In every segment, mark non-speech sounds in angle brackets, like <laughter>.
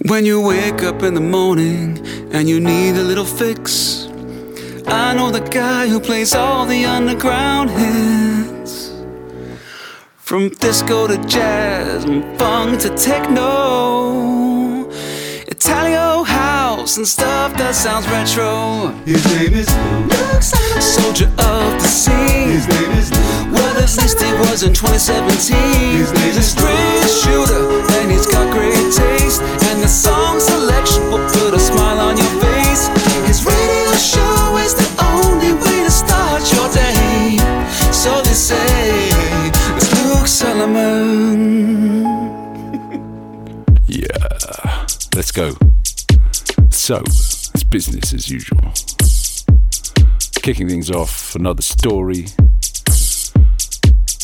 When you wake up in the morning and you need a little fix, I know the guy who plays all the underground hits. From disco to jazz, and funk to techno, Italo house and stuff that sounds retro. His name is Looks like soldier of the sea. His name is Well, at least he was in 2017. His name He's a straight shooter, and he's got great taste. And the song selection will put a smile on your face. His radio show is the only way to start your day. So they say, it's Luke Solomon. <laughs> Yeah. Let's go. So, it's business as usual. Kicking things off, another story.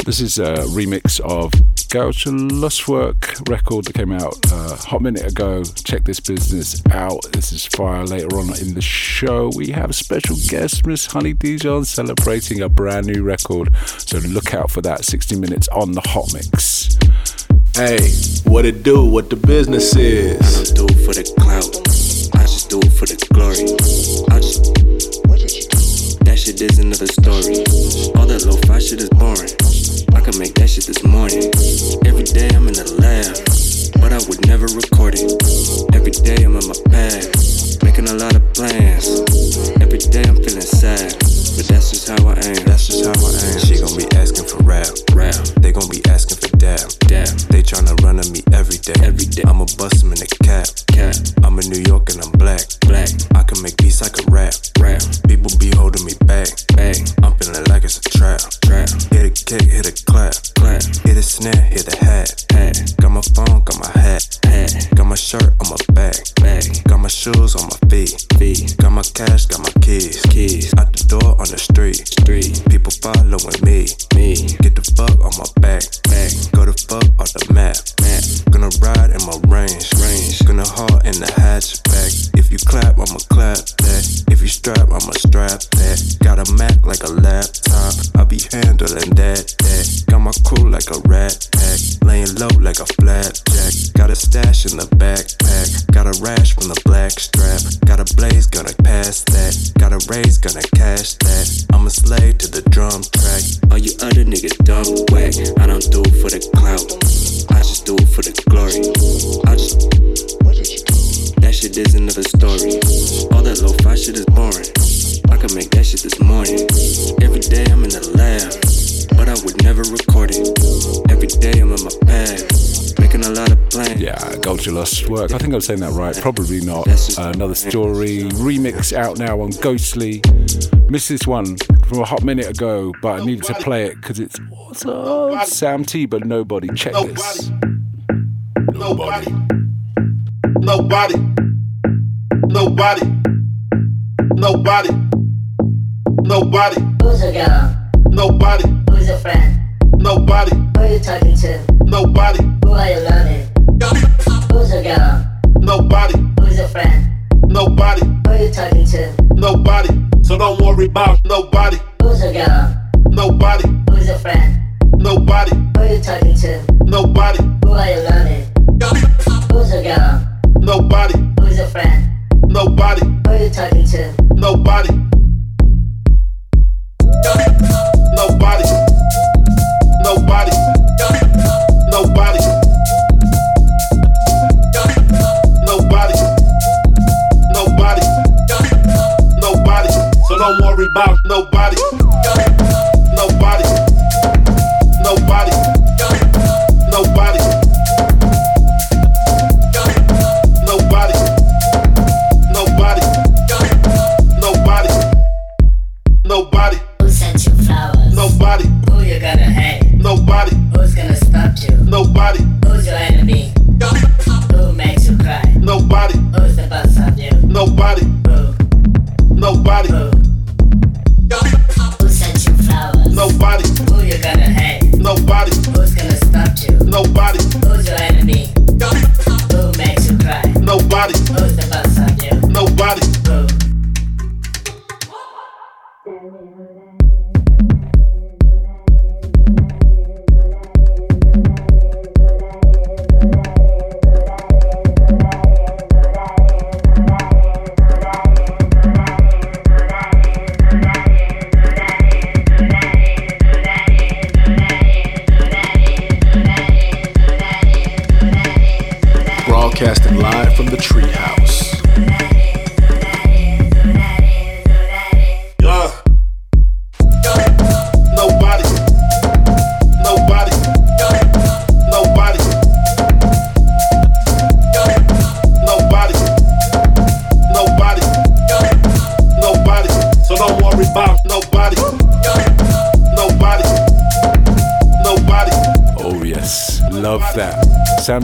This is a remix of Galcher Lustwerk record that came out uh, a hot minute ago. Check this business out. This is fire. Later on in the show, we have a special guest, Miss Honey Dijon, celebrating a brand new record. So look out for that. 60 minutes on the hot mix. Hey, what it do? What the business is? I don't do it for the clout. I just do it for the glory. I just. That shit is another story. All that low fi shit is boring. I could make that shit this morning. Every day I'm in the lab, but I would never record it. Every day I'm in my pad, making a lot of plans. Every day I'm feeling sad, but that's just how I am. That's just how I am. She gon' be asking for rap. Rap, They gon' be asking for dab. damn. They tryna run on me every day. Every day. I'ma bust 'em in the cap. cat, I'm in New York and I'm black. black, I can make beats, I can rap. rap, People be holding me back. bang, I'm feeling like it's a trap. trap, Hit a kick, hit a clap. clap, Hit a snare, hit a hat. hat, Got my phone, got my hat. hat, Got my shirt on my back. bag, Got my shoes on my feet. feet, Got my cash, got my keys. keys, Out the door on the street. street, People following me. me, Get the fuck on my back. back, Go the fuck on the map. map, Gonna ride in my range. Range. Gonna haul in the hatchback. If you clap, I'ma clap that. If you strap, I'ma strap that. Got a Mac like a laptop. I be handling that. That. Got my crew like a rat pack. Laying low like a flapjack. Got a stash in the backpack. Got a rash from the black strap. Got a blaze, gonna pass that. Got a raise, gonna cash that. I'm a slave to the drum track. Are you other niggas dumb whack. I don't do it for the clout. I just do it for the glory. I just. That shit is another story. All that low fi shit is boring. I could make that shit this morning. Every day I'm in the lab, but I would never record it. Every day I'm in my pad, making a lot of plans. Yeah, Galcher Lustwerk. I think I'm saying that right. Probably not. Uh, another story. Remix out now on Ghostly. Missed this one from a hot minute ago, but I needed to play it because it's awesome. San Tibo nobody. Check this. Nobody. Nobody. Nobody. Nobody. Nobody. Who's a girl? Nobody. Who's a friend? Nobody. Who are you talking to? Nobody. Who are you loving? Who's a girl? Nobody. Who's a friend? Nobody. Who are you talking to? Nobody. So don't worry about nobody. Who's a girl? Nobody. Who's a friend? Nobody. Who are you talking to? Nobody. Who are you loving? Who's a girl? Nobody. Who's a friend? Nobody. Who are you talking to? Nobody. Nobody.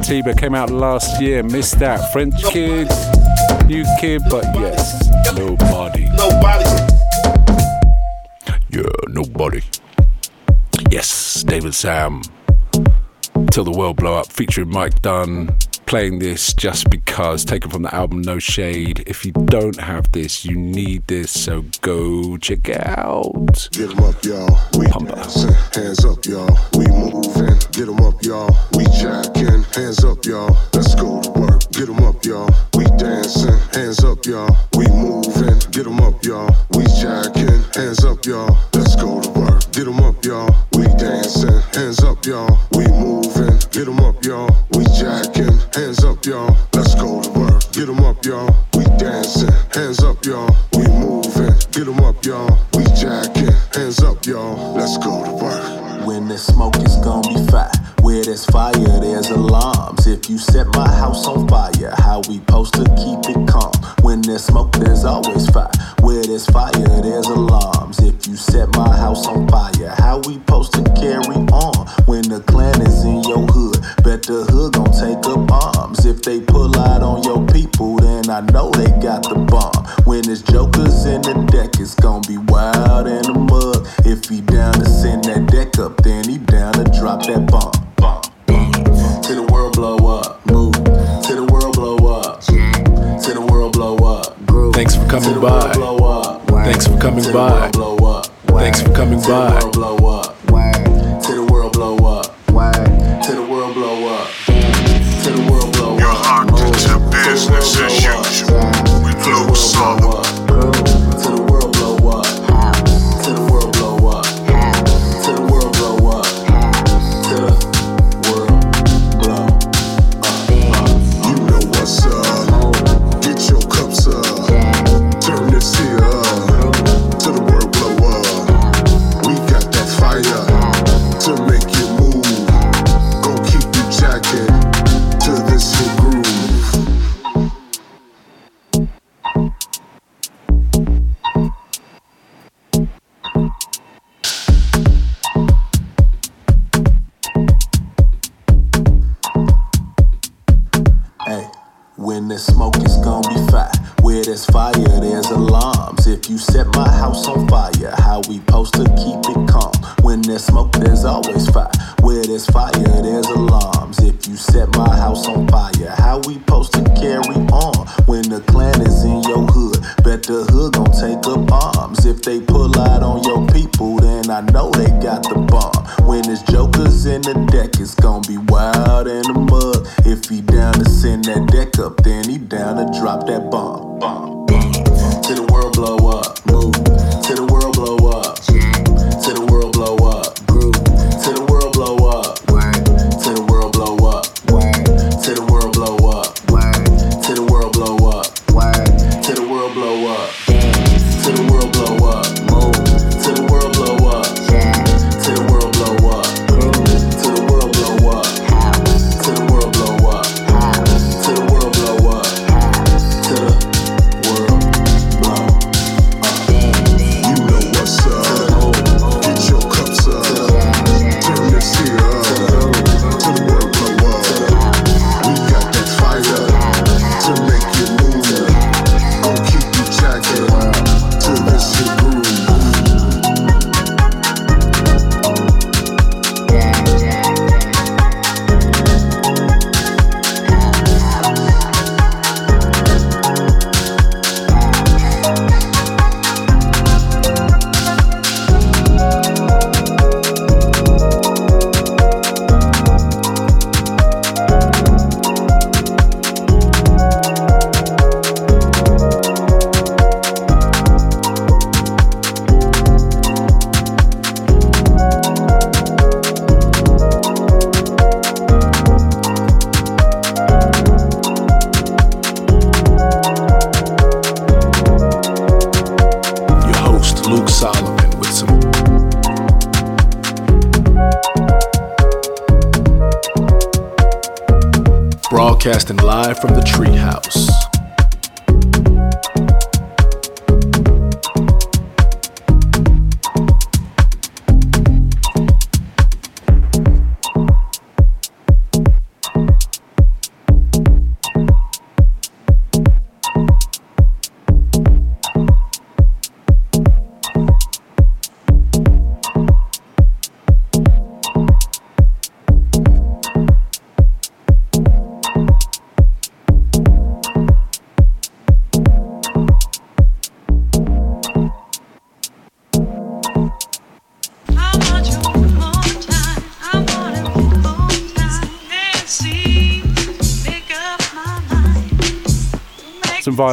San Tibo came out last year. Missed that. French kid, new kid, but yes, nobody. Nobody. Yeah, nobody. Yes, Dave and Sam. Till the World Blow Up featuring Mike Dunn. Playing this just because, taken from the album No Shade. If you don't have this, you need this, so go check out. Get them up, y'all. We hands up, y'all. We moving get them up, y'all. We jacking, hands up, y'all. Let's go to work, get them up, y'all. We dancing, hands up, y'all. We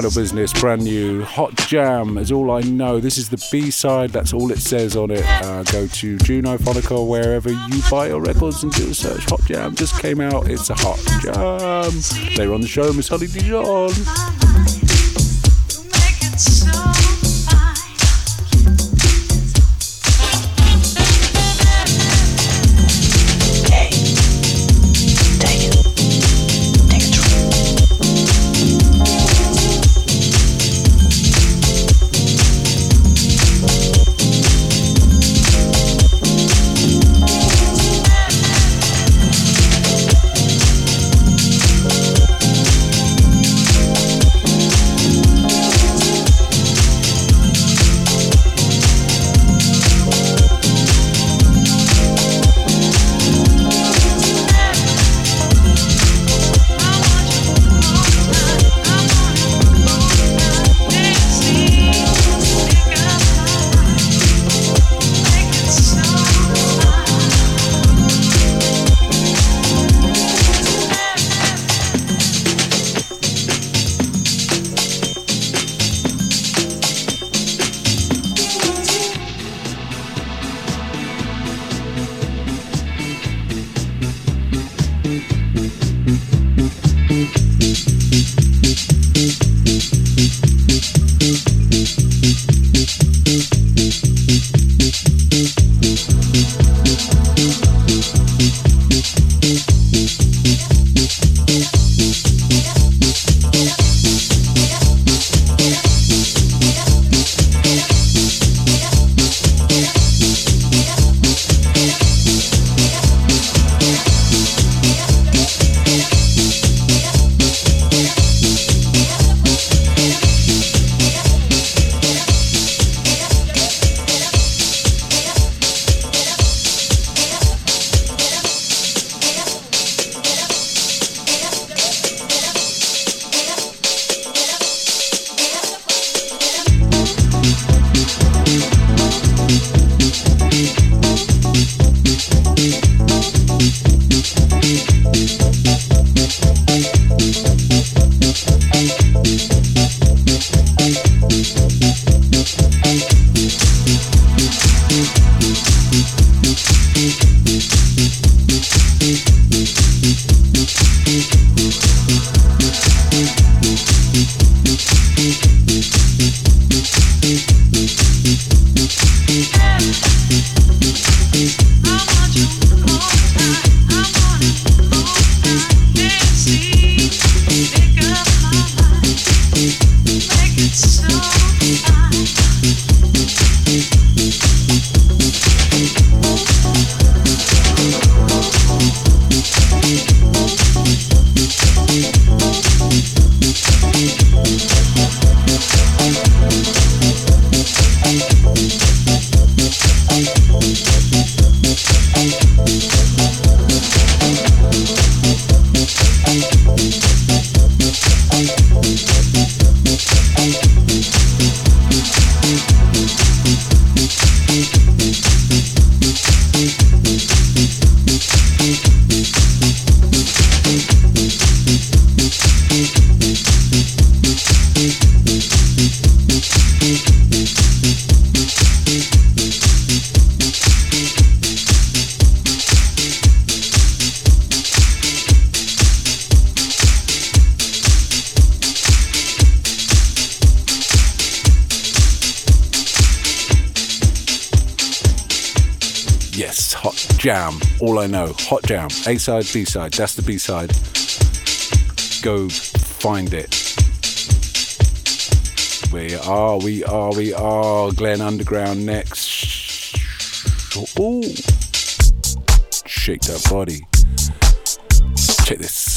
vinyl business, brand new. Hot Jam is all I know. This is the B side, that's all it says on it. Uh, go to Juno Phonica, wherever you buy your records, and do a search. Hot Jam just came out. It's a hot jam. Later on the show, Miss Honey Dijon. All I Know, Hot Jam, A side, B side, that's the B side. go find it. We are, we are, we are. Glenn Underground next. Ooh. Shake that body. Check this.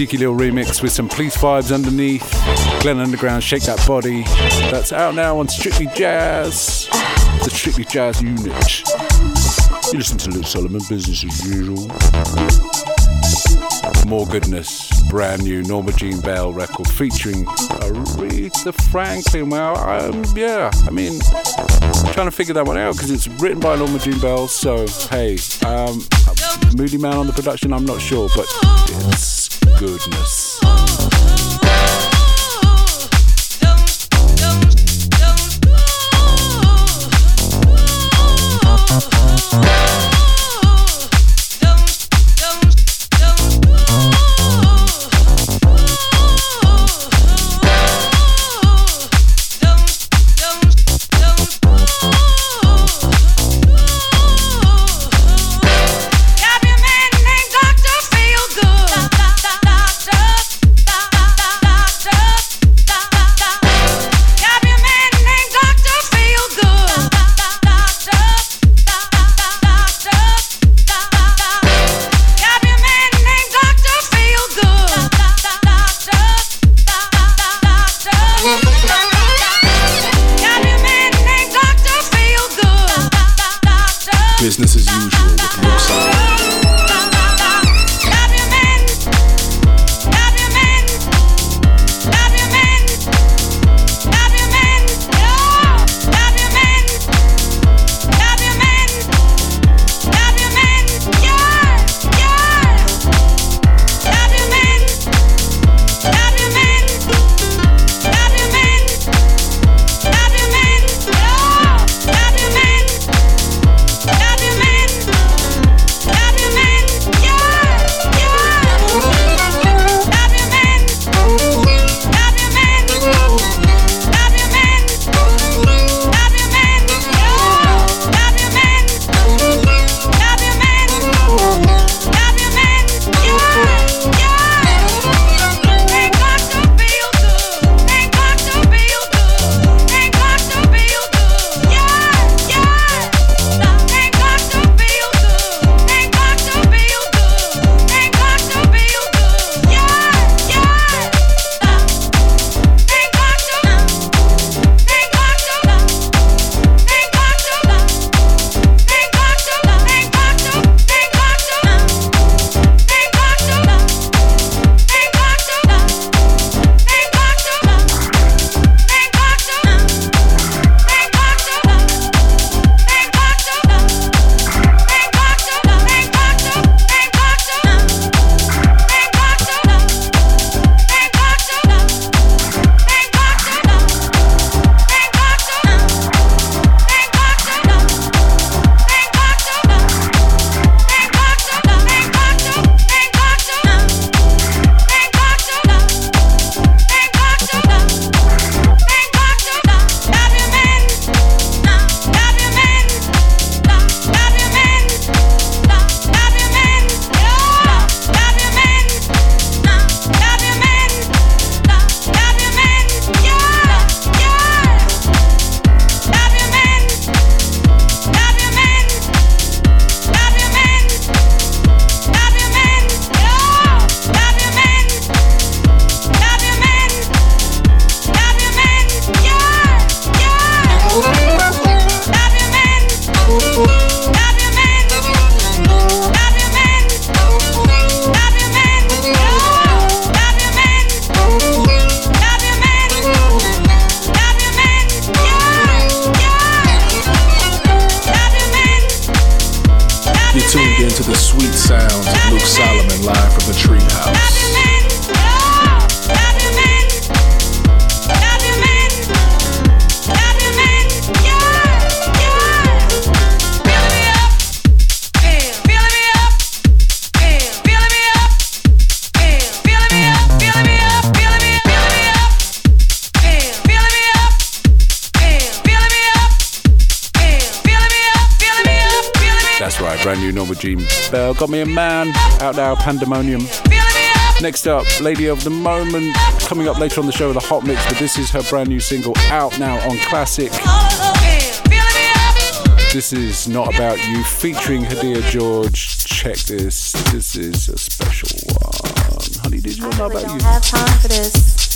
With some police vibes underneath. Glenn Underground, Shake That Body. That's out now on Strictly Jazz, the Strictly Jazz unit. You listen to Luke Solomon, business as usual. More goodness, brand new Norma Jean Bell record featuring Aretha Franklin. Well, um, yeah, I mean, I'm trying to figure that one out because it's written by Norma Jean Bell. So, hey, um, Moodymann on the production, I'm not sure, but it's goodness. Out Pandemonium. Next up, Lady of the Moment. Coming up later on the show with a hot mix, but this is her brand new single out now on Classic. This is Not About You featuring Hadiya George. Check this. This is a special one. Honey, did you know about you?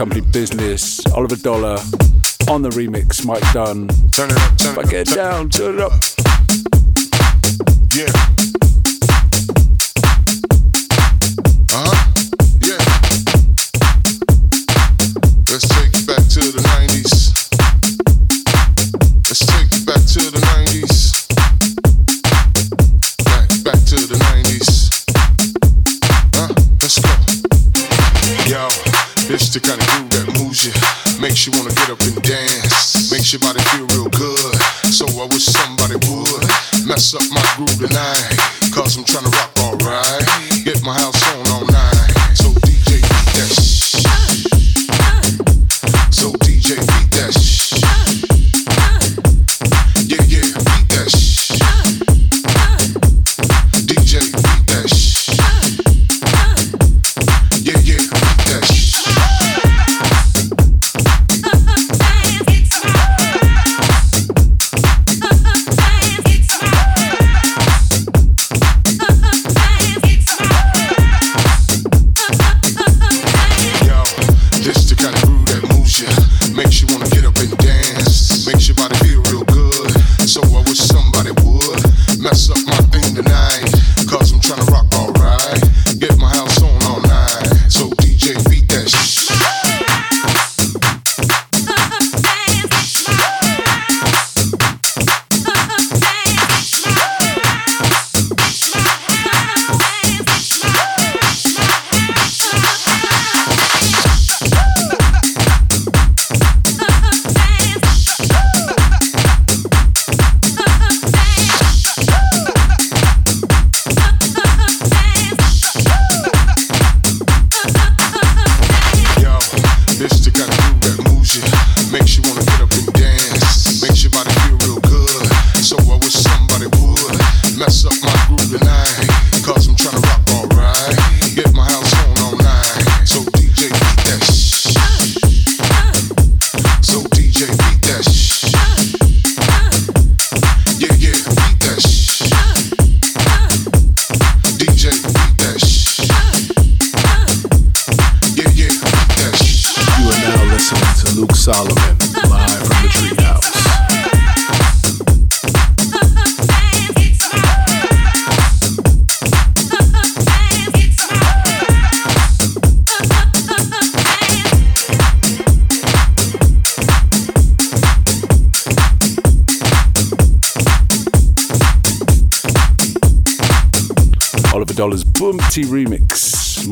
company business. Oliver Dollar on the remix, Mike Dunn. Turn it up, turn it up, get down to Yes.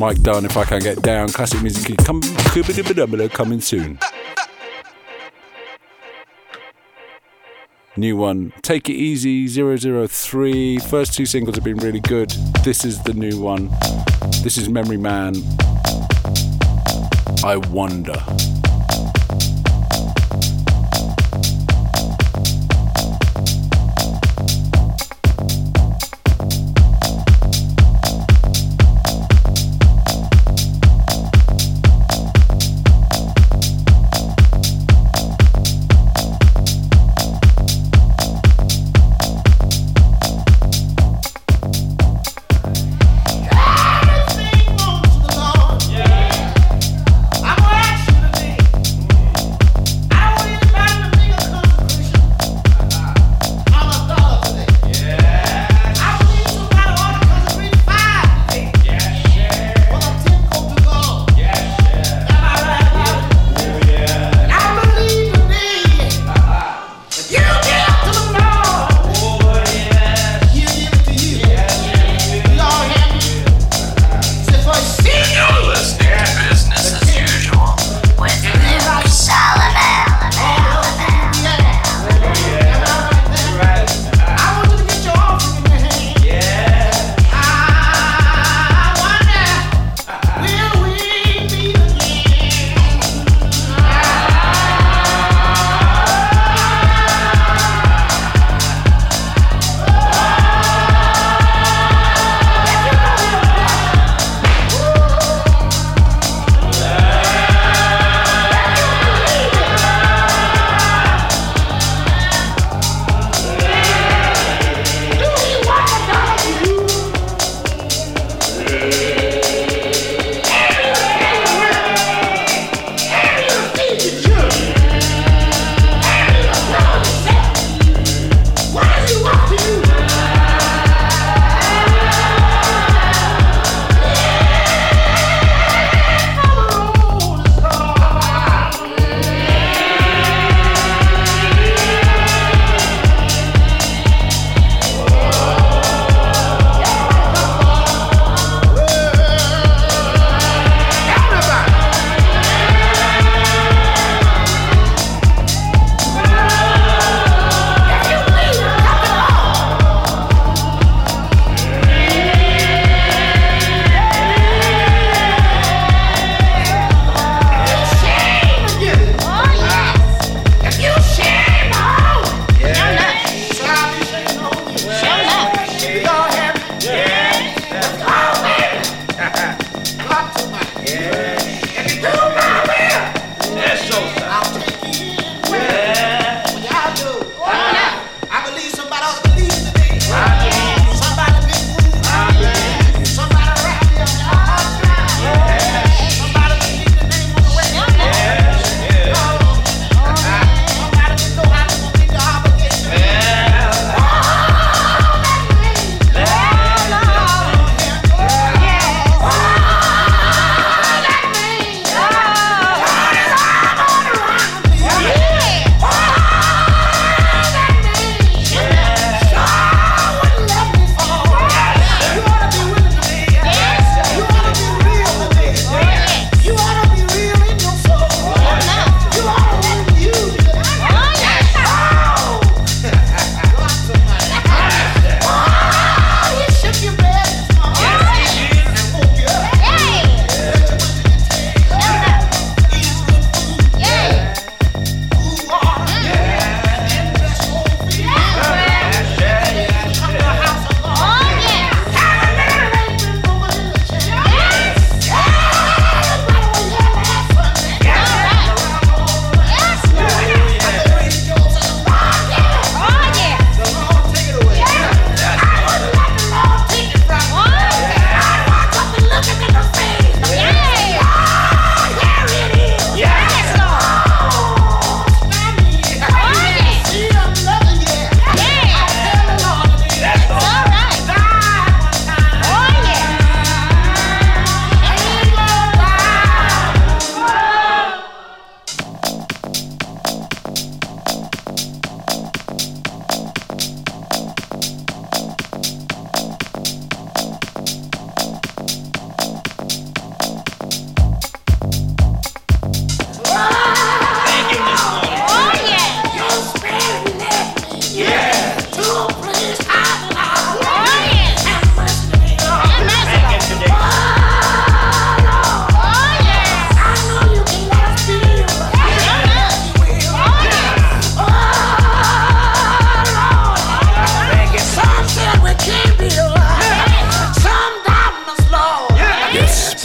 Mike Dunn, If I Can Get Down, Classic Music coming soon. New one, Take It Easy 003. First two singles have been really good. This is the new one. This is Memory Man. I wonder.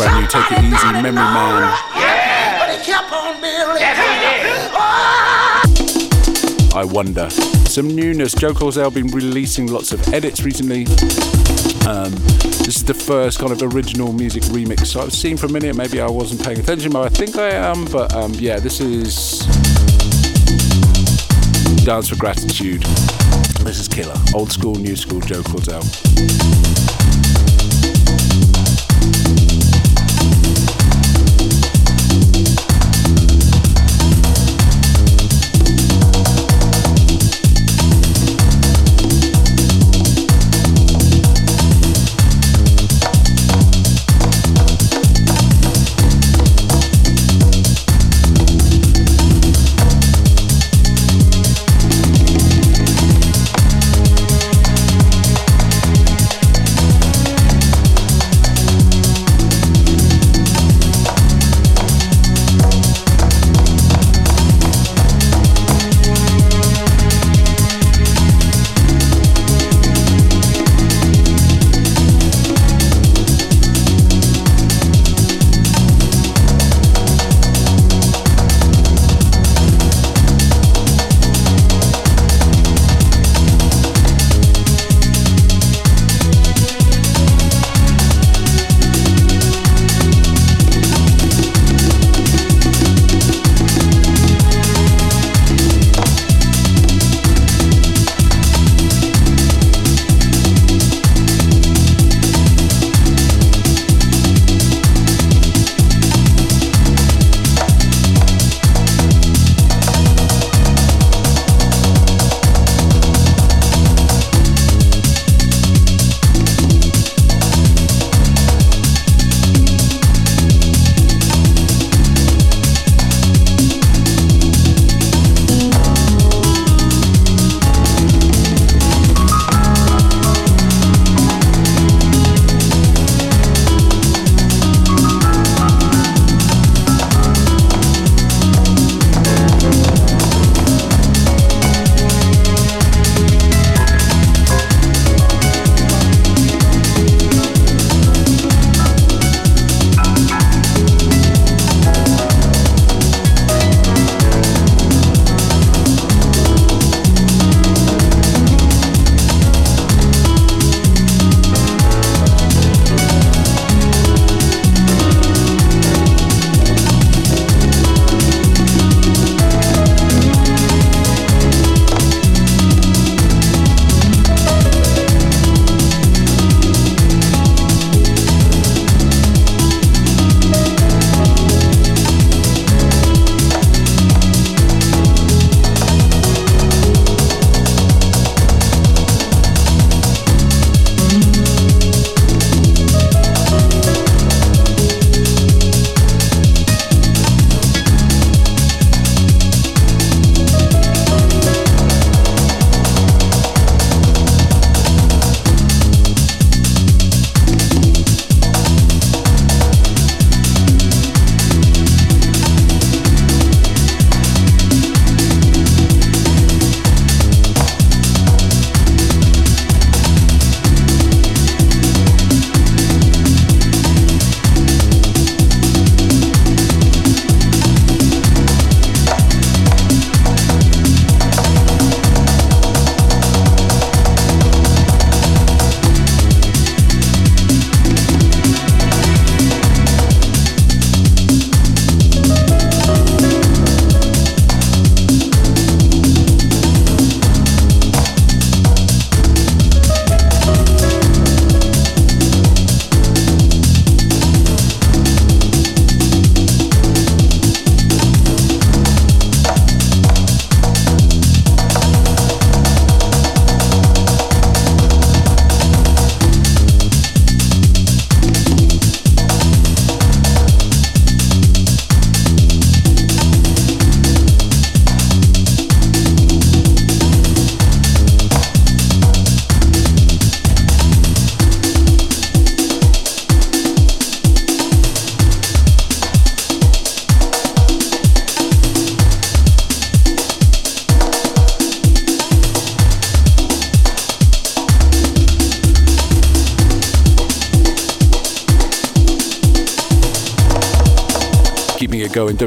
Easy, Memory Man. But he kept on building. I wonder. Some newness. Joe Claussell been releasing lots of edits recently. Um, this is the first kind of original music remix. So I've seen for a minute, maybe I wasn't paying attention, but I think I am. But um, yeah, this is Dance for Gratitude. This is Killer. Old school, new school, Joe Claussell.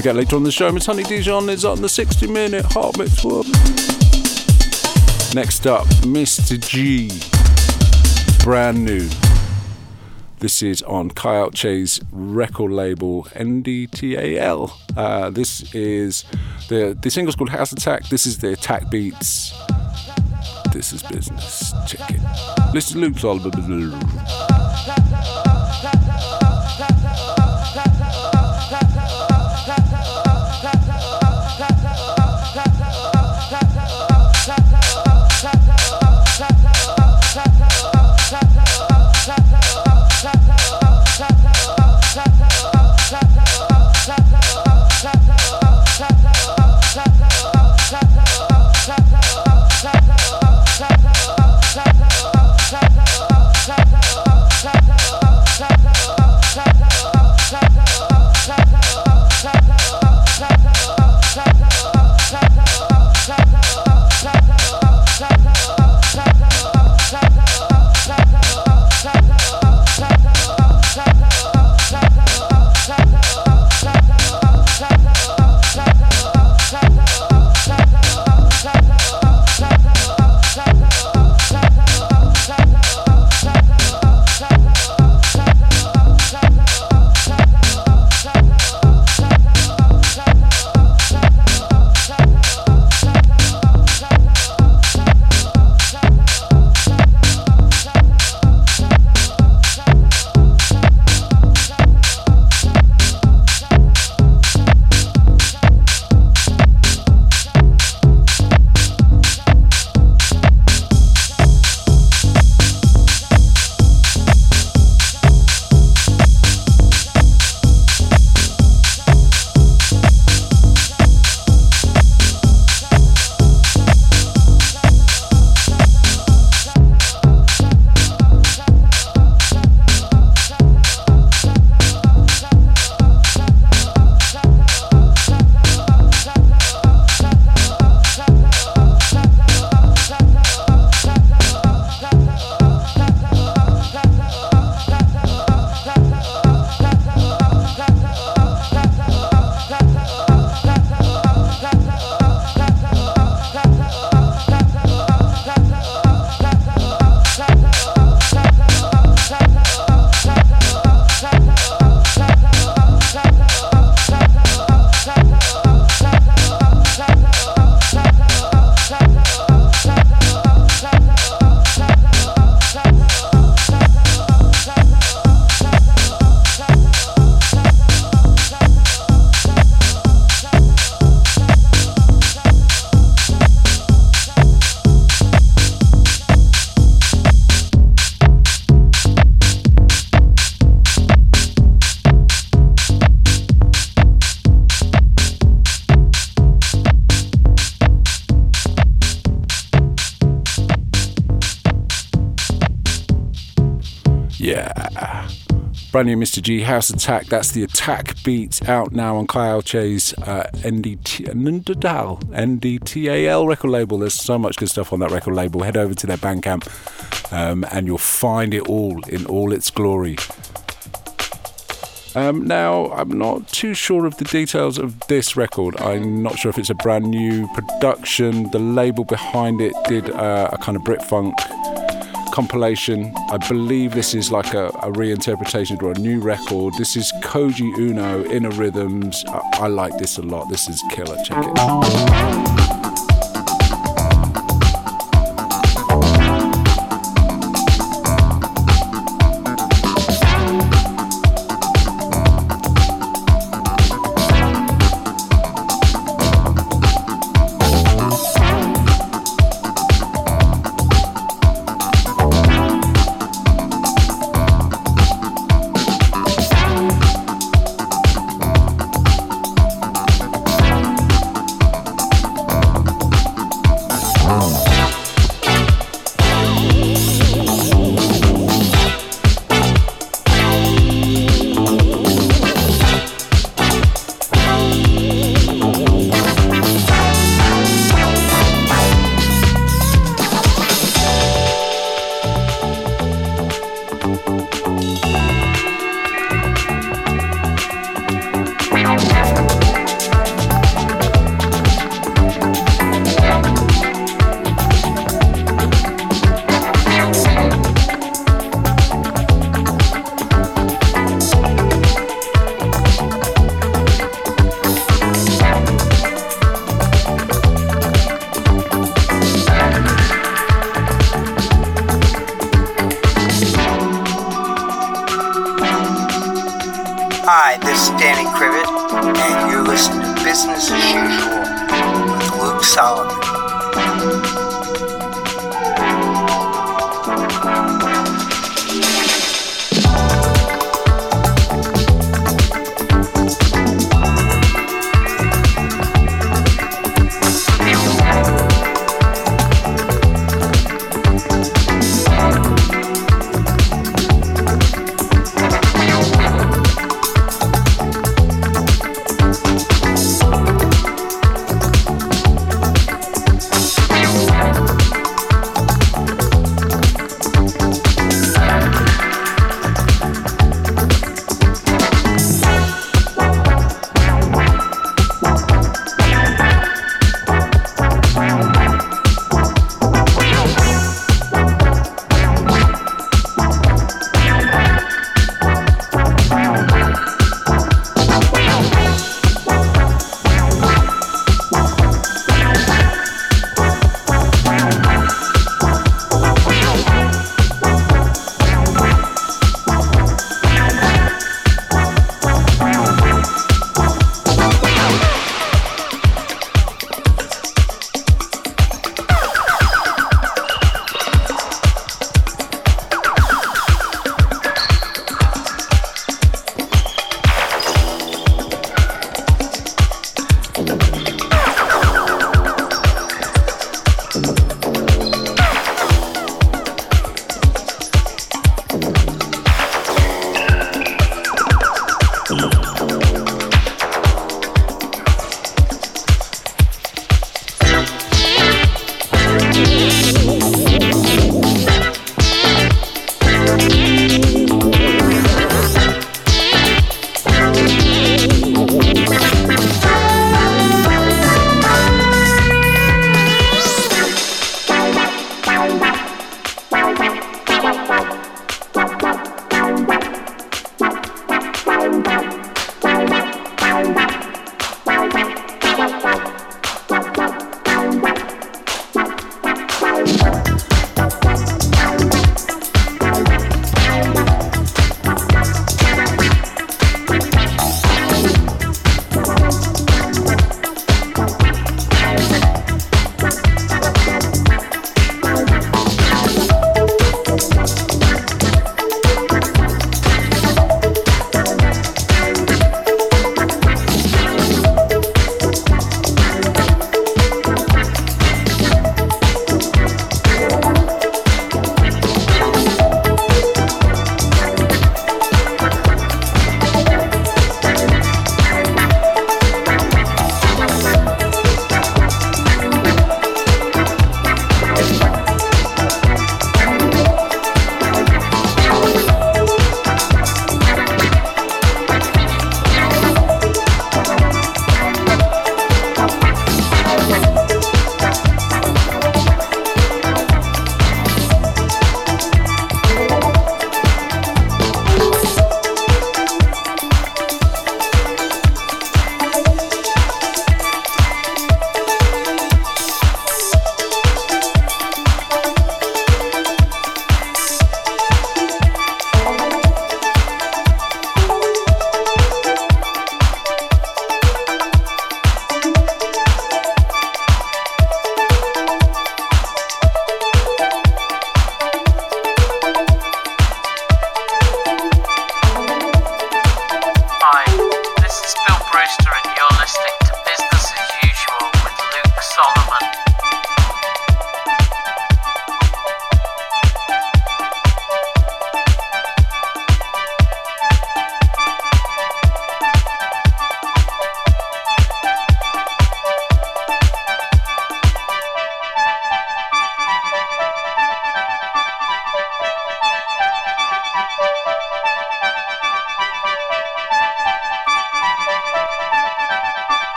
Forget later on the show, Miss Honey Dijon is on the 60 minute hot mix. Whoop. Next up, Mr. G. Brand new. This is on Kai Alcé's record label NDATL. Uh, this is the the single's called House Attack. This is the Attack Beats. This is business. Check it. To loops all. Brand new Mr. G House Attack. That's the Attack beat out now on Kyle Alcé's uh, NDT, NDATL record label. There's so much good stuff on that record label. Head over to their Bandcamp um, and you'll find it all in all its glory. Um, now, I'm not too sure of the details of this record. I'm not sure if it's a brand new production. The label behind it did uh, a kind of Brit funk compilation. I believe this is like a, a reinterpretation or a new record. This is Koji Uno, Inner Rhythms. I, I like this a lot. This is killer. Check it.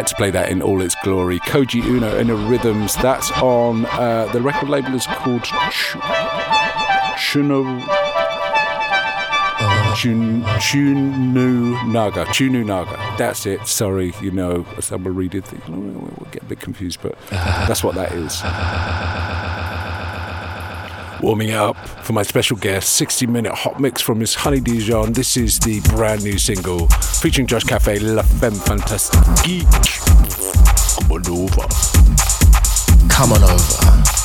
Had to play that in all its glory. Koji Uno Inner Rhythms. That's on uh, the record label is called Ch- Chuno. Chun, Chunu Naga. Chunu Naga. That's it. Sorry, you know, someone read it. We'll get a bit confused, but that's what that is. <laughs> Warming up for my special guest, 60 minute hot mix from Miss Honey Dijon. This is the brand new single featuring Josh Caffe, La Femme Fantastique. Come on over. Come on over.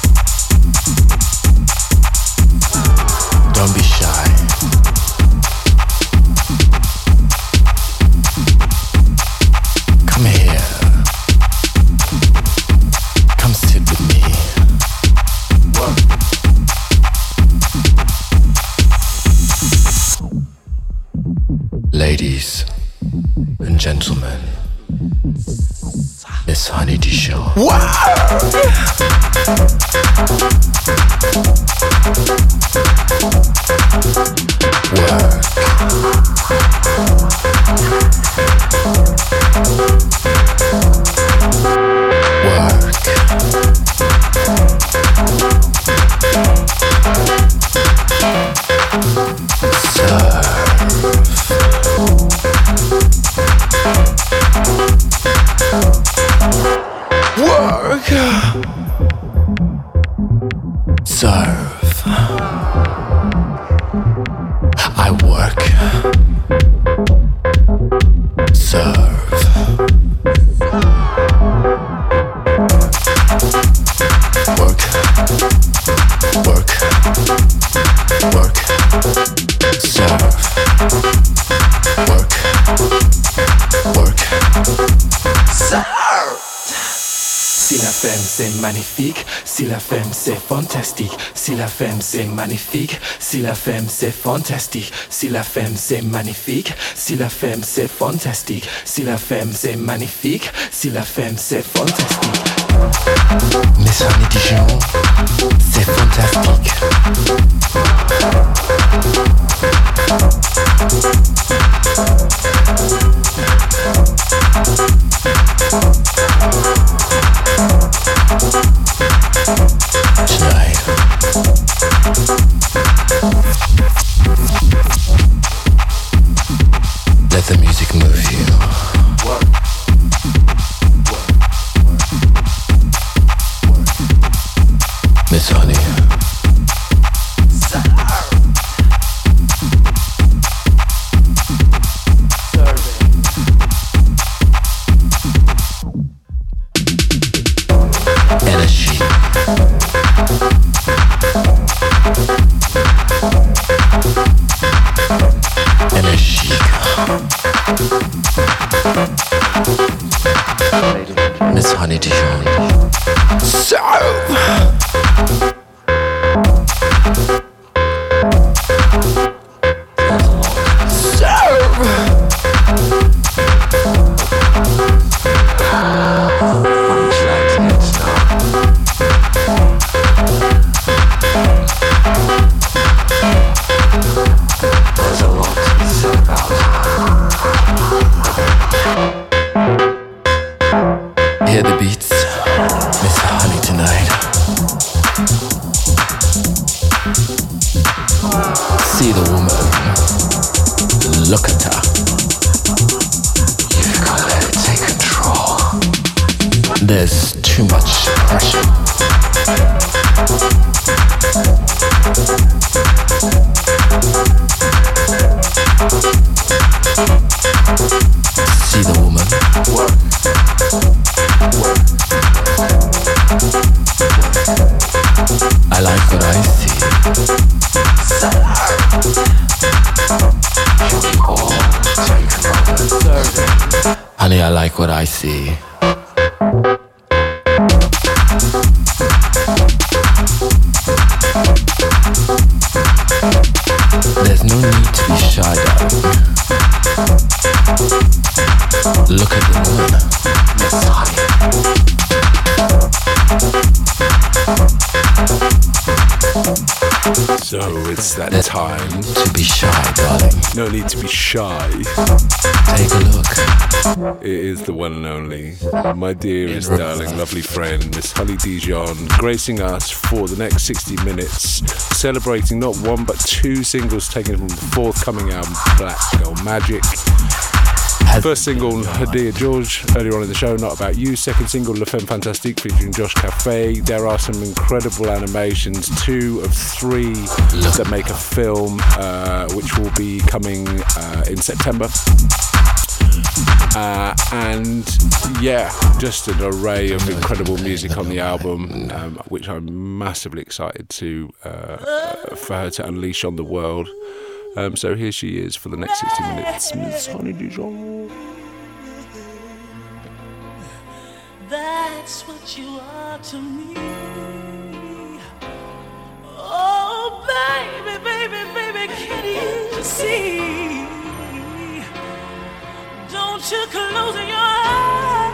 Femme c'est magnifique, si la femme c'est fantastique, si la femme c'est magnifique, si la femme c'est fantastique, si la femme c'est magnifique, si la femme c'est fantastique. Honey Dijon, c'est fantastique. Look at her. You've got to take control. There's too much I like what I see. There's no need to be shy, darling. Look at the woman, Miss Honey. So it's that time No need to be shy. Take a look. It is the one and only, my dearest, darling, lovely friend, Miss Honey Dijon, gracing us for the next 60 minutes, celebrating not one but two singles taken from the forthcoming album, Black Girl Magic. First single, Dear George, earlier on in the show, Not About You. Second single, La Femme Fantastique featuring Josh Caffe. There are some incredible animations, two of three that make a film, uh, which will be coming uh, in September. Uh, and yeah, just an array of incredible music on the album, um, which I'm massively excited to uh, for her to unleash on the world. Um, so here she is for the next 60 minutes, Miss Honey Dijon. That's what you are to me. Oh, baby, baby, baby, can you see? Don't you close your eyes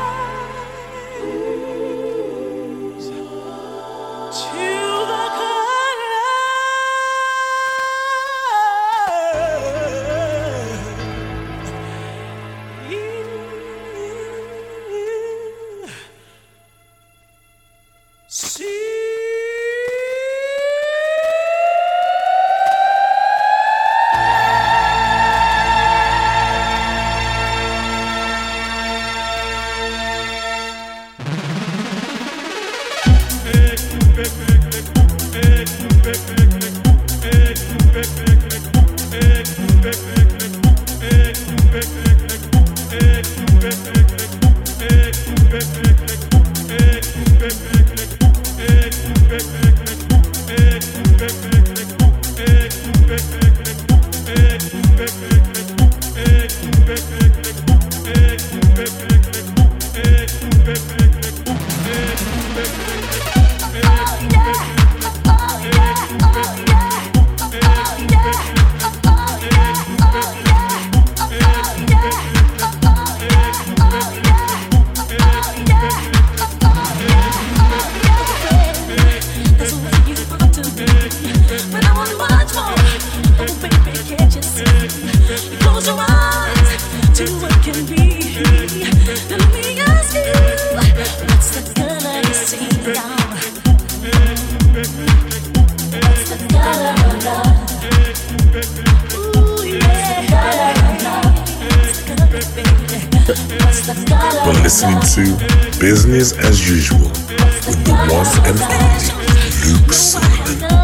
You're listening to Business as Usual with the one and only Luke Solomon.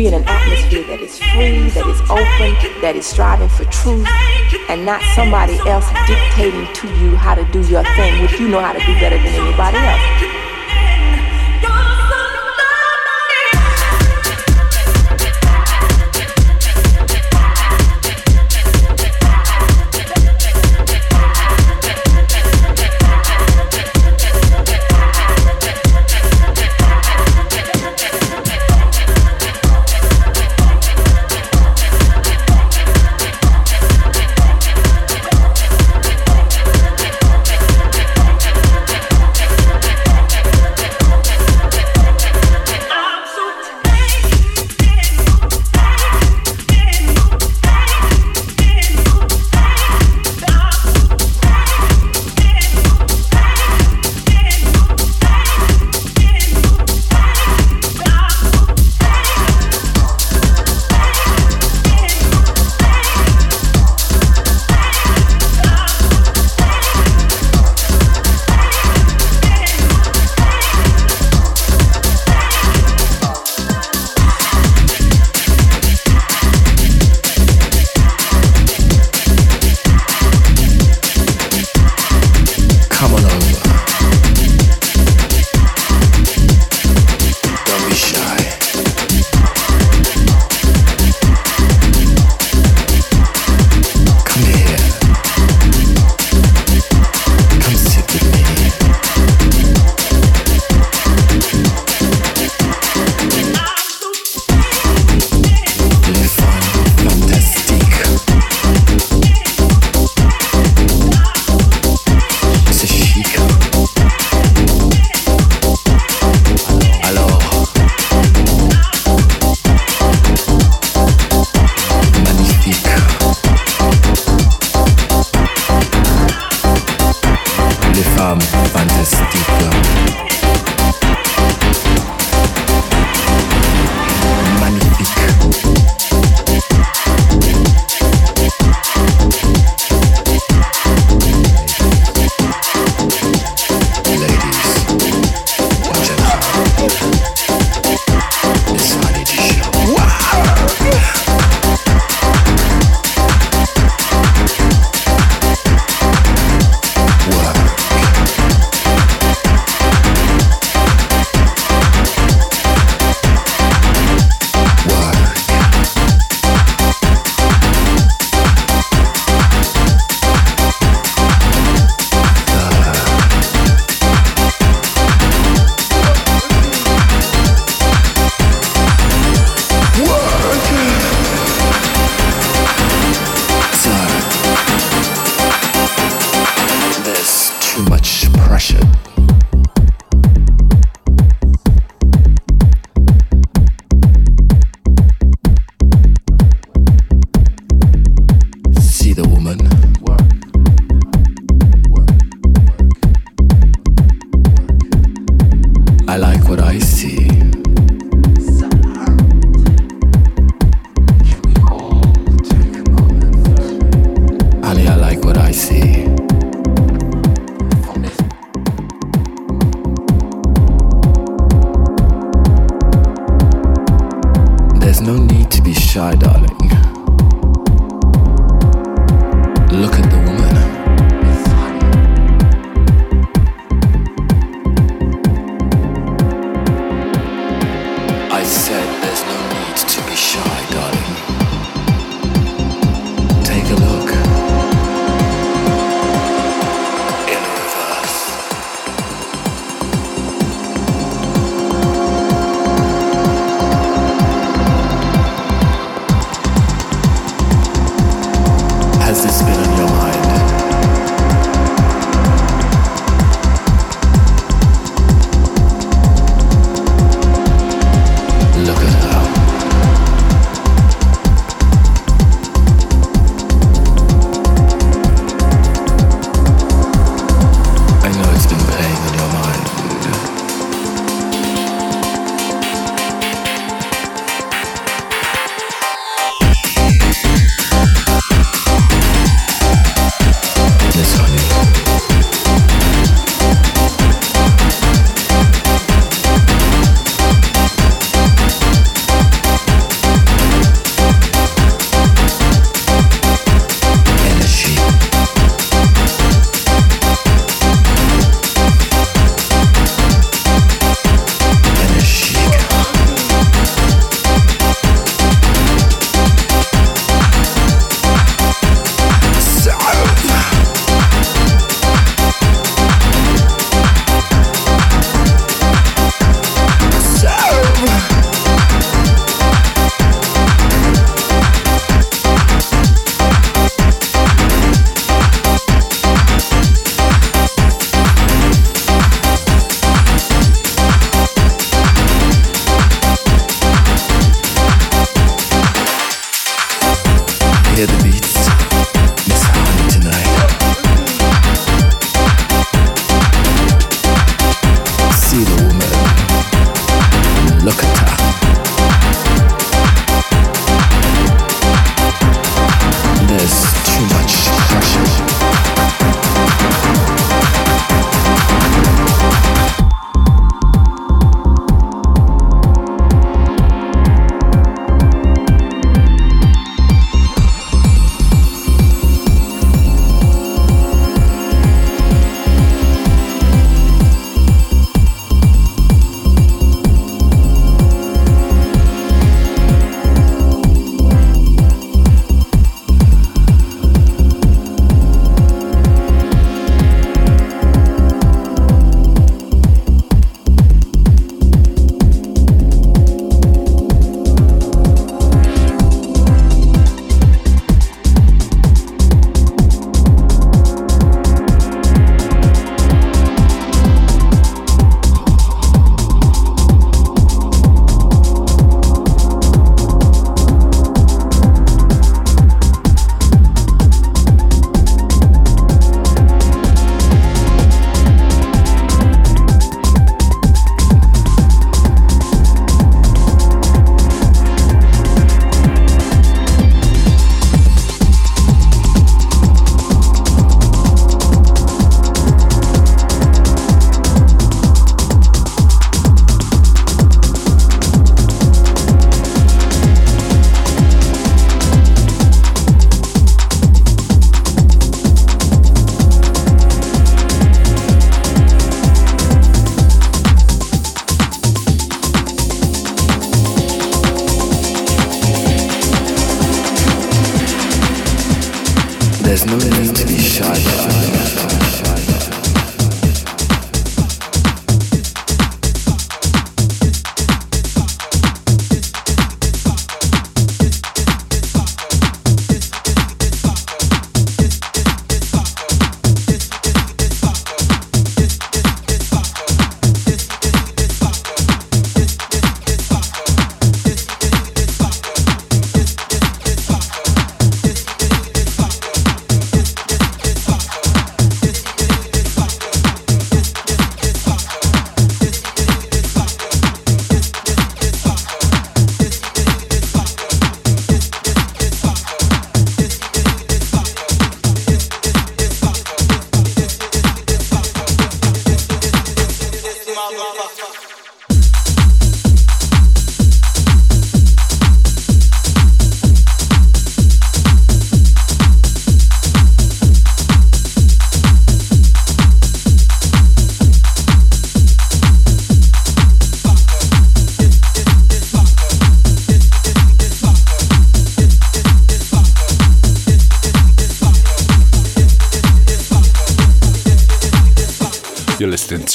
Be in an atmosphere that is free, that is open, that is striving for truth, and not somebody else dictating to you how to do your thing, which you know how to do better than anybody else.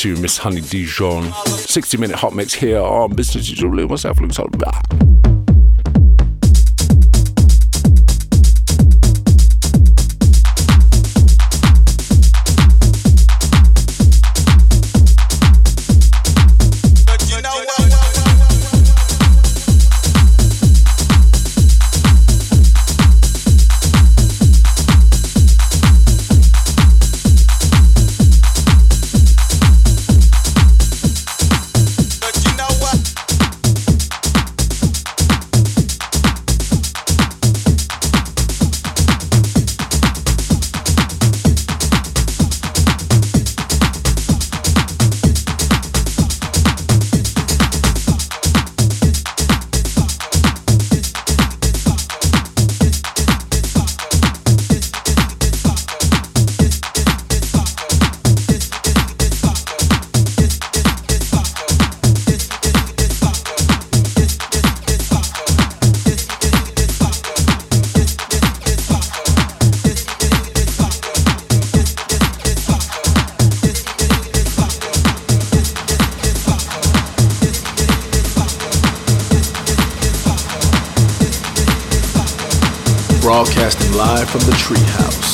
To Miss Honey Dijon. 60 minute hot mix here on Business Usual. Luke, myself, Luke Solomon. Broadcasting live from the treehouse.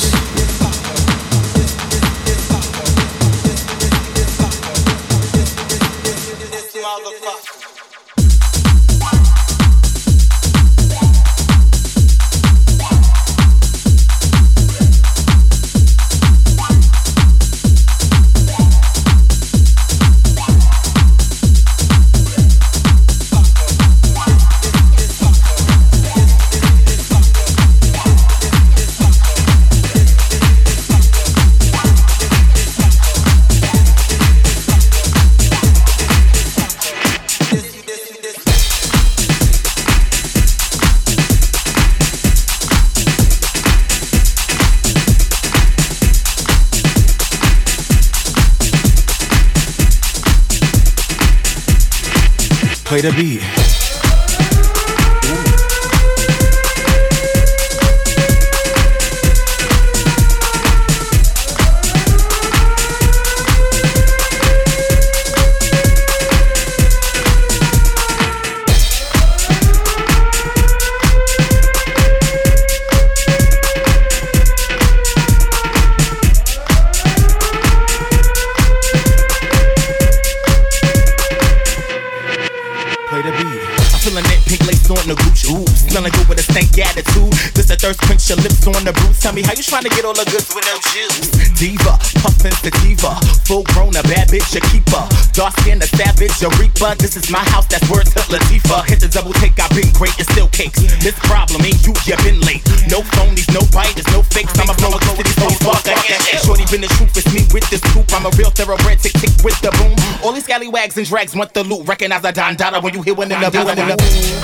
Tell me how you trying to get all the goods with no shoes. Diva, puffin' sativa. Full grown, a bad bitch, a keeper. Dark skin, a savage, a reaper. This is my house, that's words to Latifah. Hit the double take, I've been great, it's still cakes. This problem ain't you, you been late. No phonies, no biters, no fakes. I'm a blow with city so fuck again. Shorty been the truth, it's me with this coupe. I'm a real thoroughbred, tick tick with the boom. All these scallywags and drags want the loot. Recognize a Don Dada when you hear one in the booth.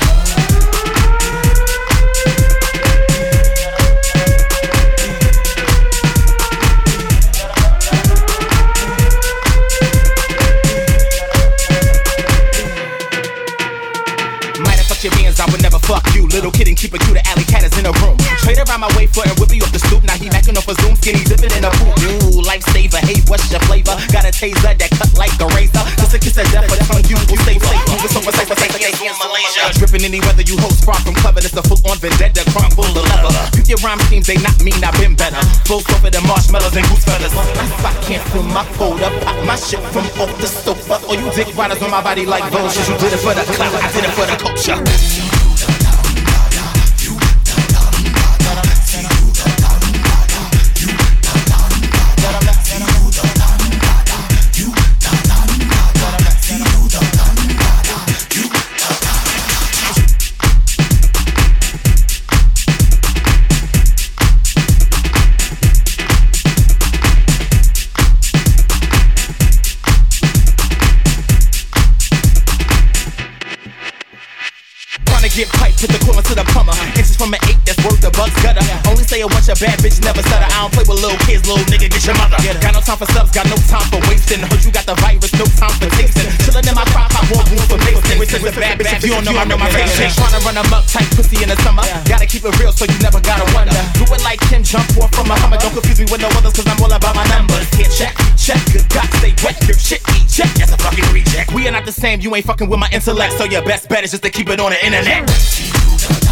Hey, what's your flavor? Got a taser that cut like a razor. Just a kiss of death, but tongue you will stay safe. Moving so precise, like in Malaysia. Dripping any weather you host far from clever. This a full on vendetta, crunk full of leather. Pick your rhyme schemes, they not mean I've been better. Flow softer than marshmallows and goose feathers. If I can't feel my folder, pop my shit from off the sofa. Or you dick riders on my body like vultures. You did it for the clout, I did it for the culture. A if you don't know, I know my face. Tryna run them up tight, pussy in the summer. Gotta keep it real, so you never gotta wonder. Do it like Kim, jump off from a Hummer. Don't confuse me with no others, cause I'm all about my numbers. Here, check, check, good God, stay wet. Your shit, eat check, that's a fucking reject. We are not the same, you ain't fucking with my intellect, so your best bet is just to keep it on the internet.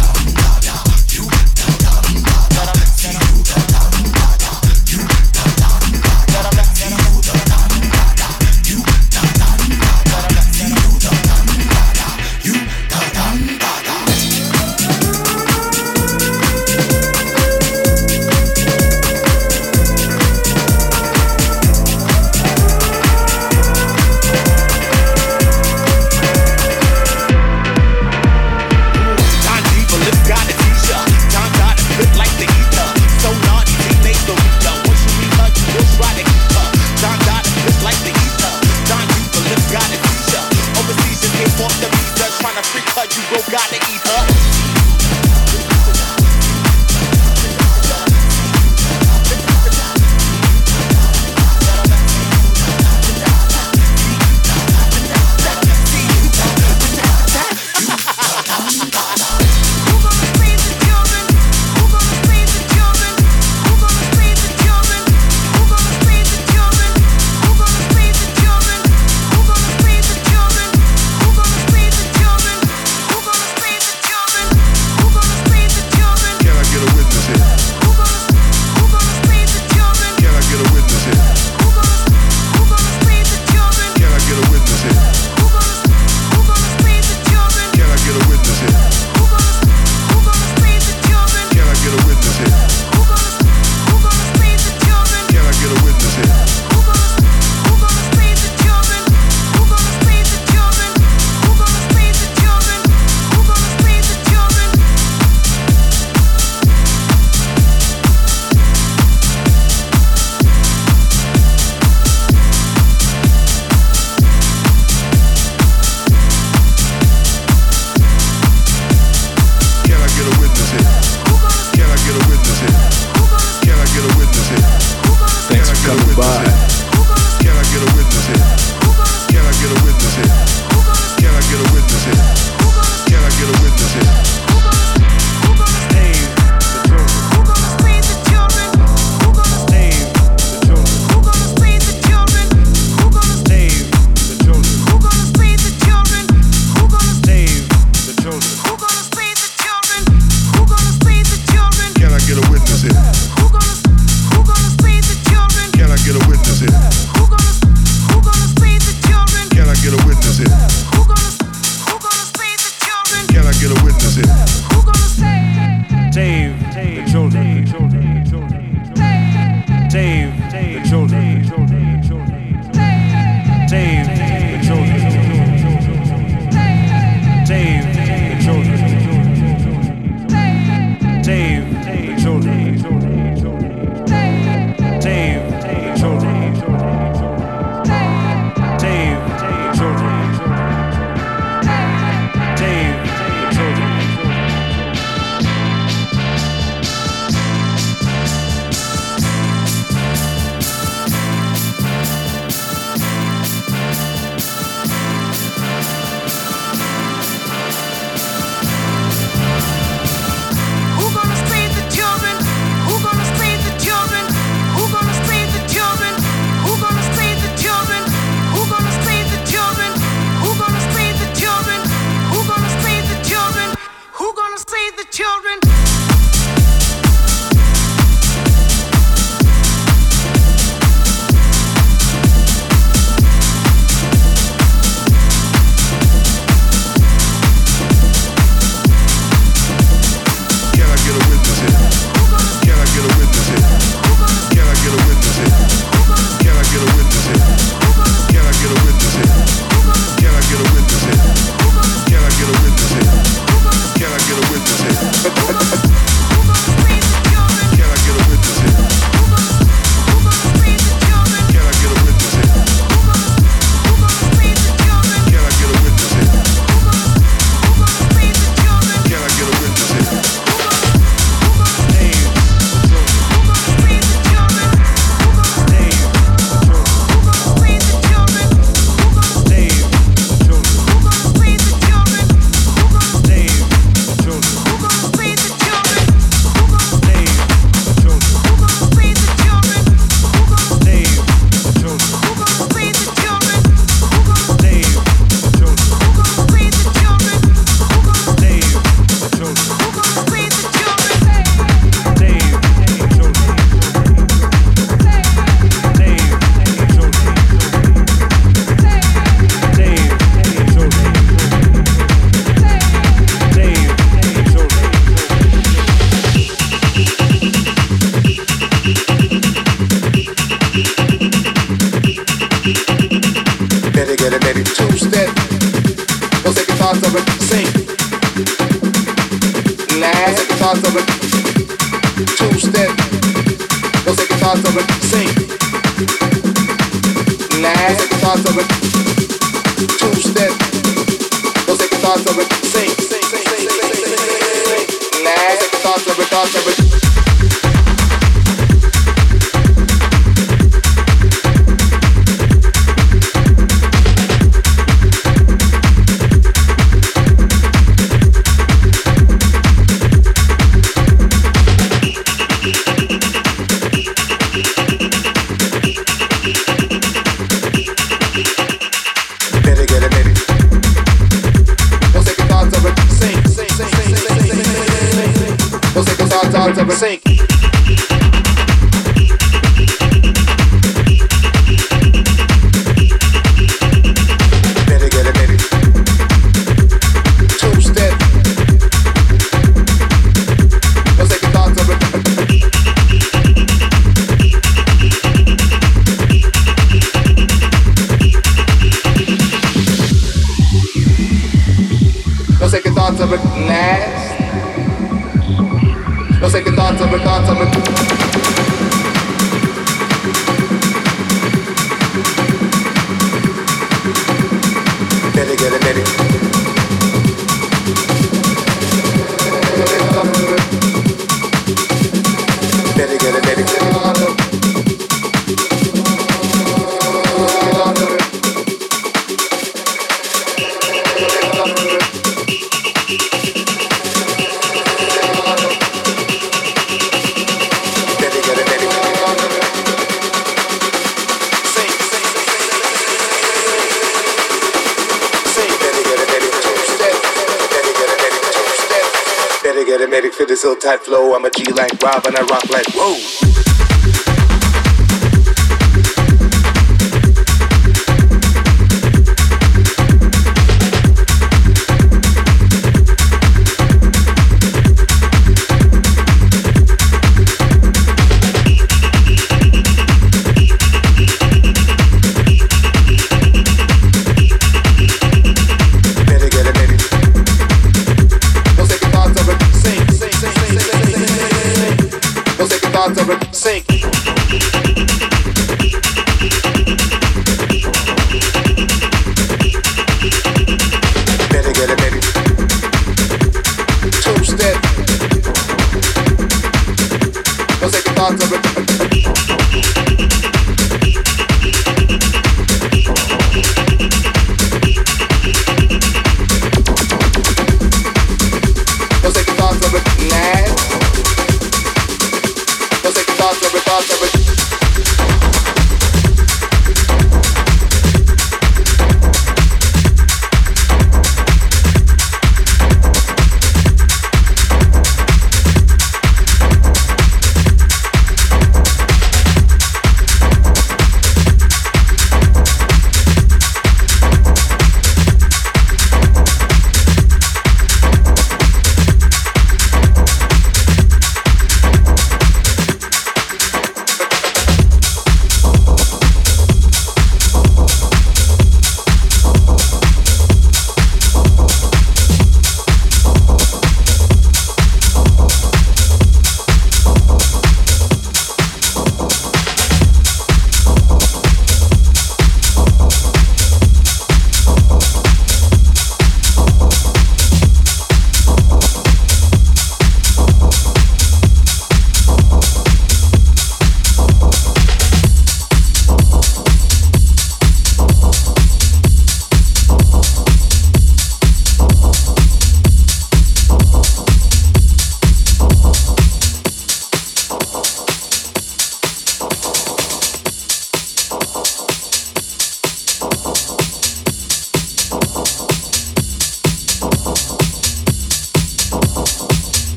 Magnetic fit this ill tight flow. I'm a G like Rob and I rock like whoa.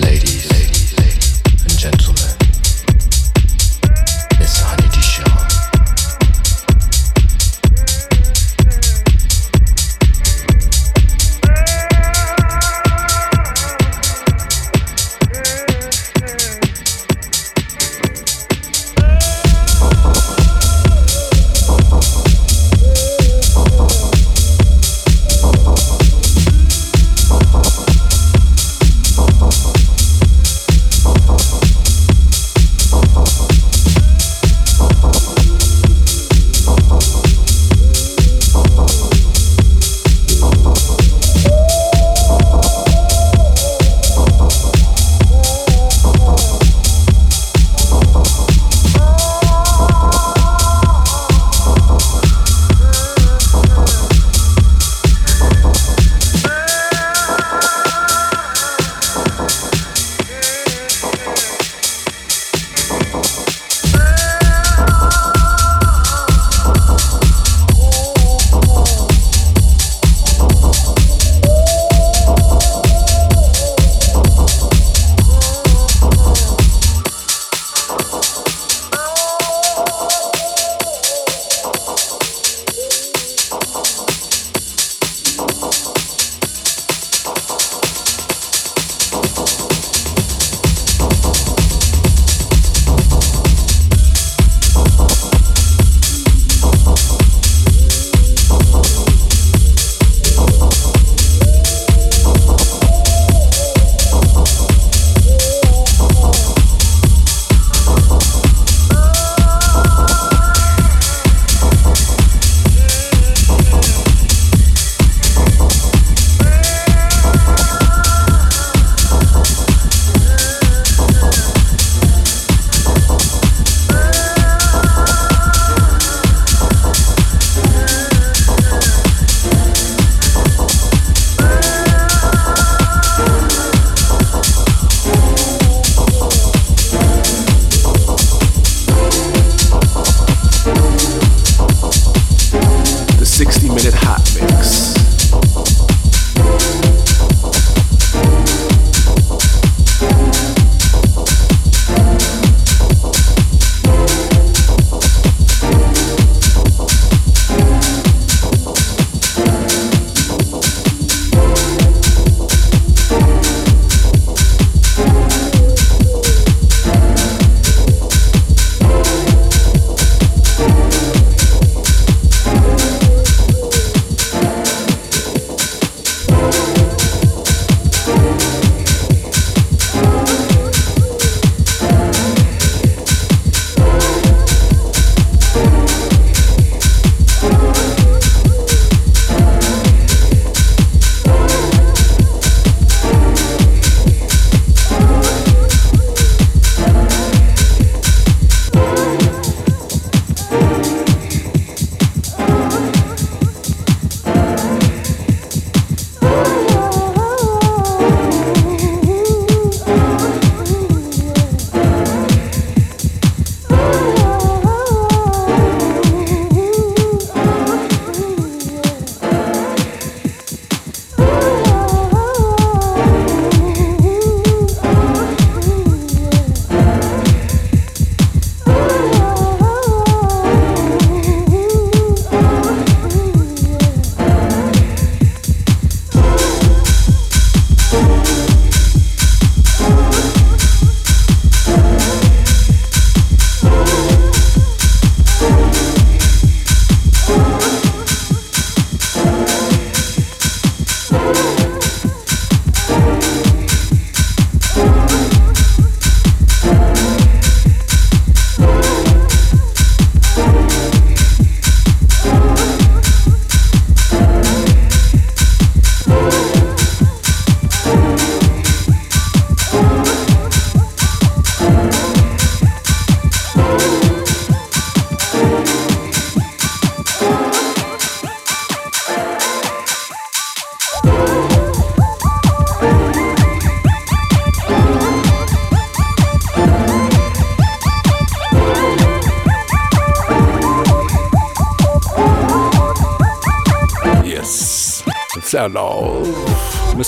lady.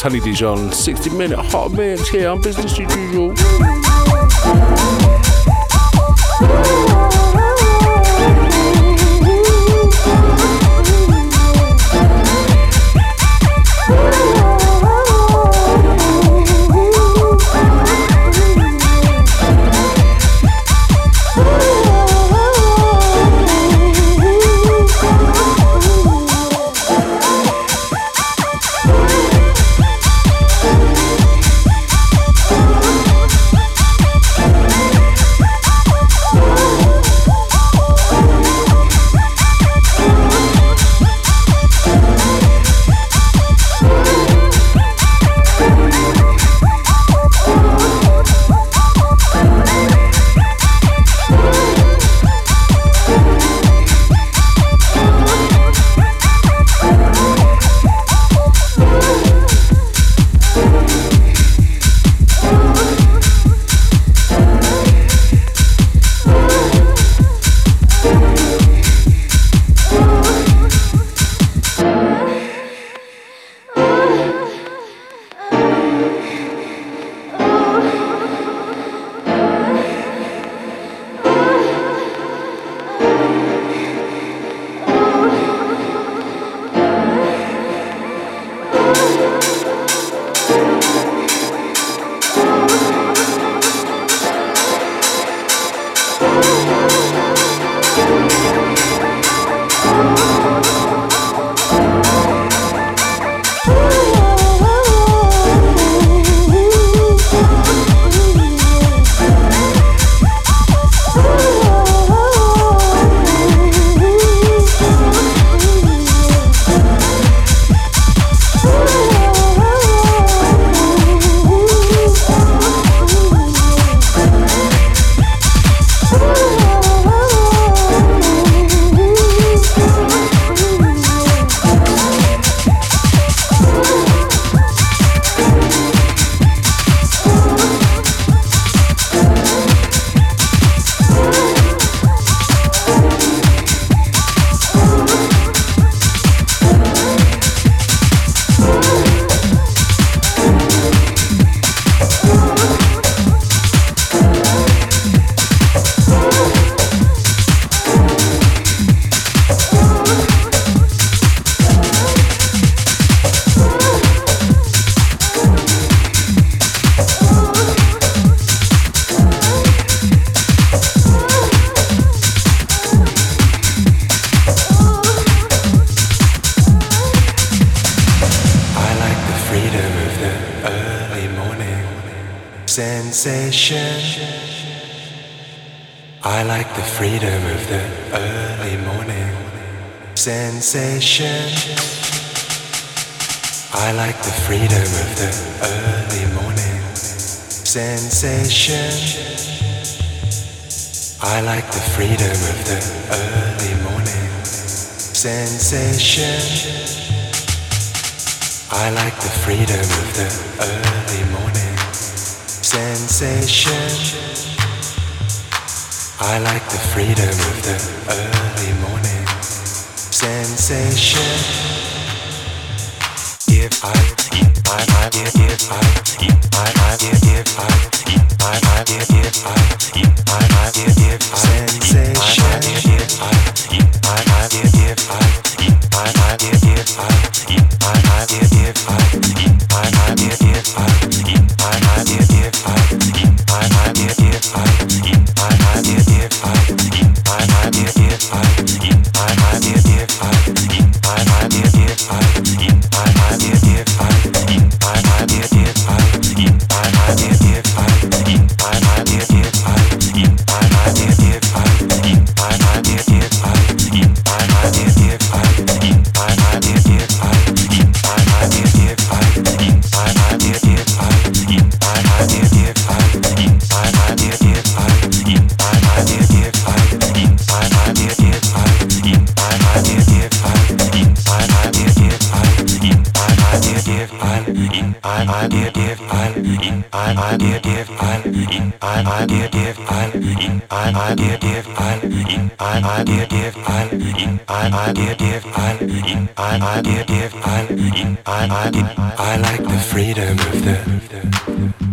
Honey Dijon, 60 minute hot mix here on Business as Usual. Sensation. I like the freedom of the early morning sensation. I like the freedom of the early morning sensation. I like the freedom of the early morning sensation. I like the freedom of the early I, I like the freedom of the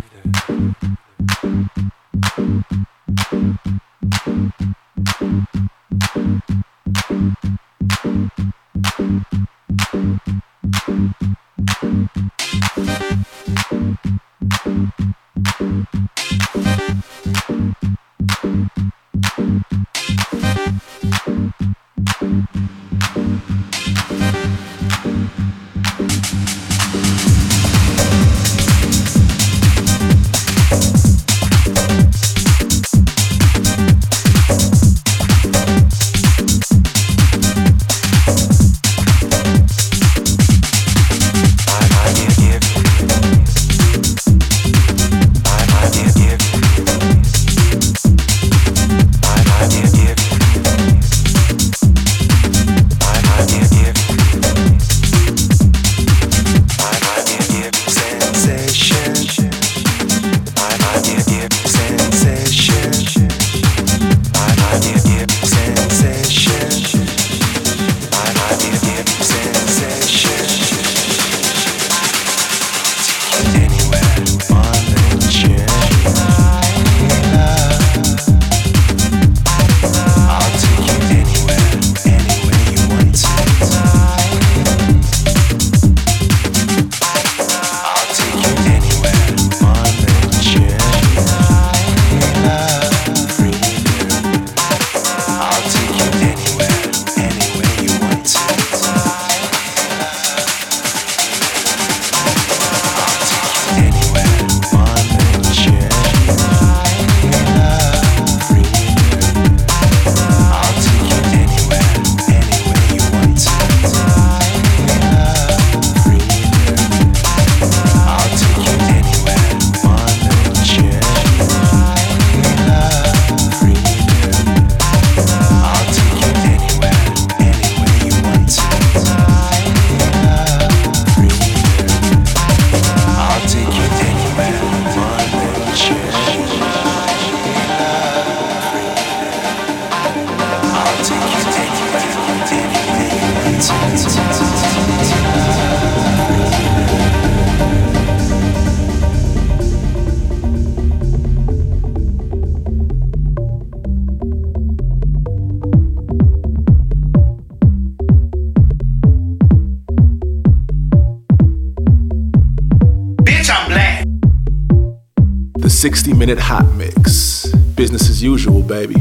minute hot mix. Business as usual, baby.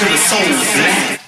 to the soul black.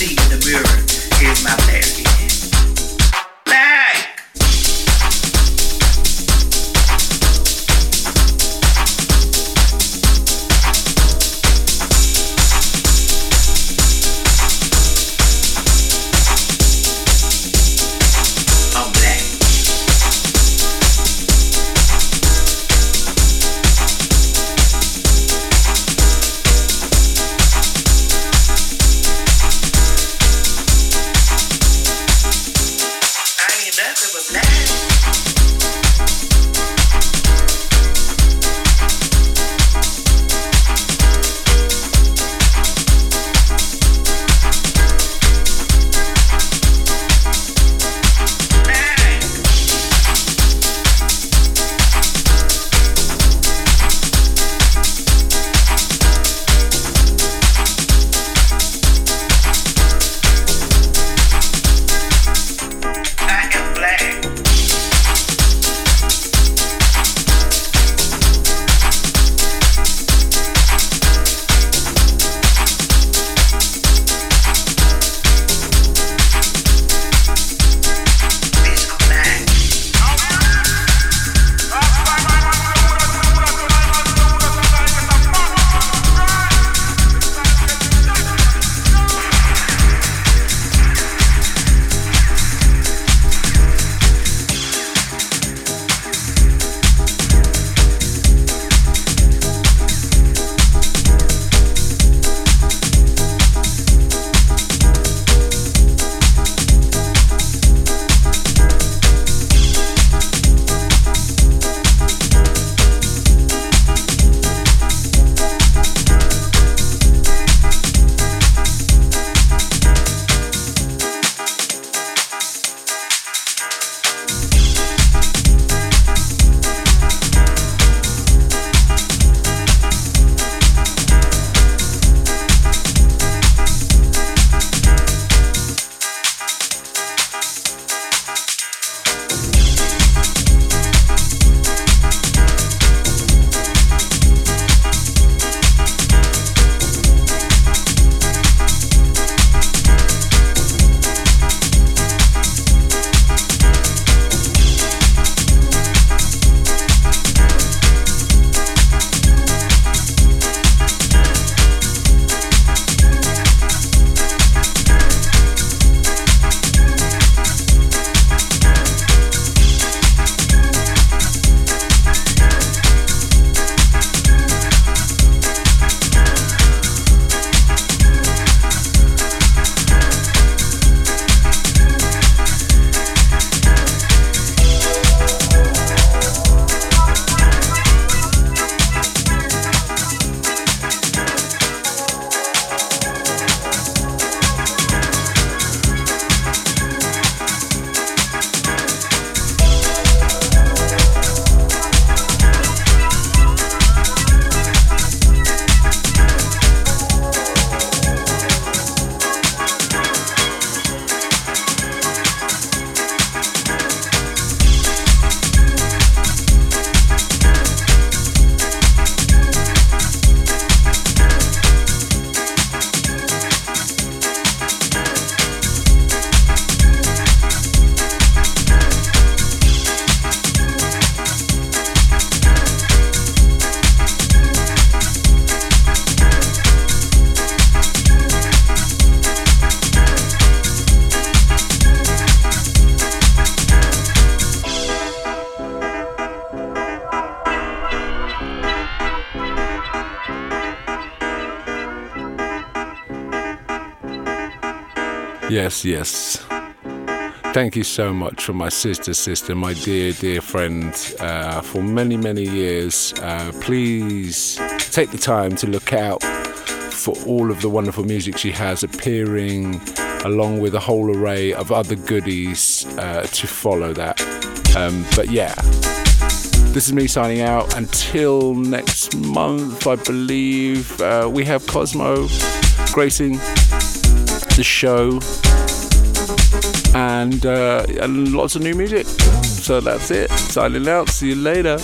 see in the mirror is my past. Yes, yes. Thank you so much for my sister, sister, my dear, dear friend, uh, for many, many years. Uh, please take the time to look out for all of the wonderful music she has appearing, along with a whole array of other goodies uh, to follow that. Um, but yeah, this is me signing out. Until next month, I believe uh, we have Cosmo gracing the show and, uh, and lots of new music. So that's it. Signing out. See you later.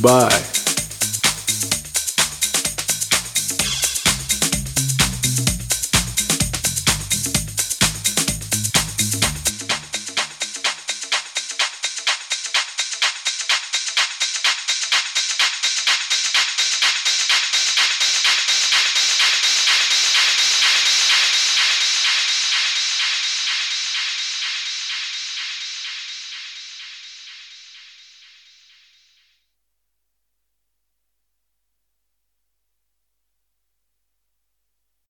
By.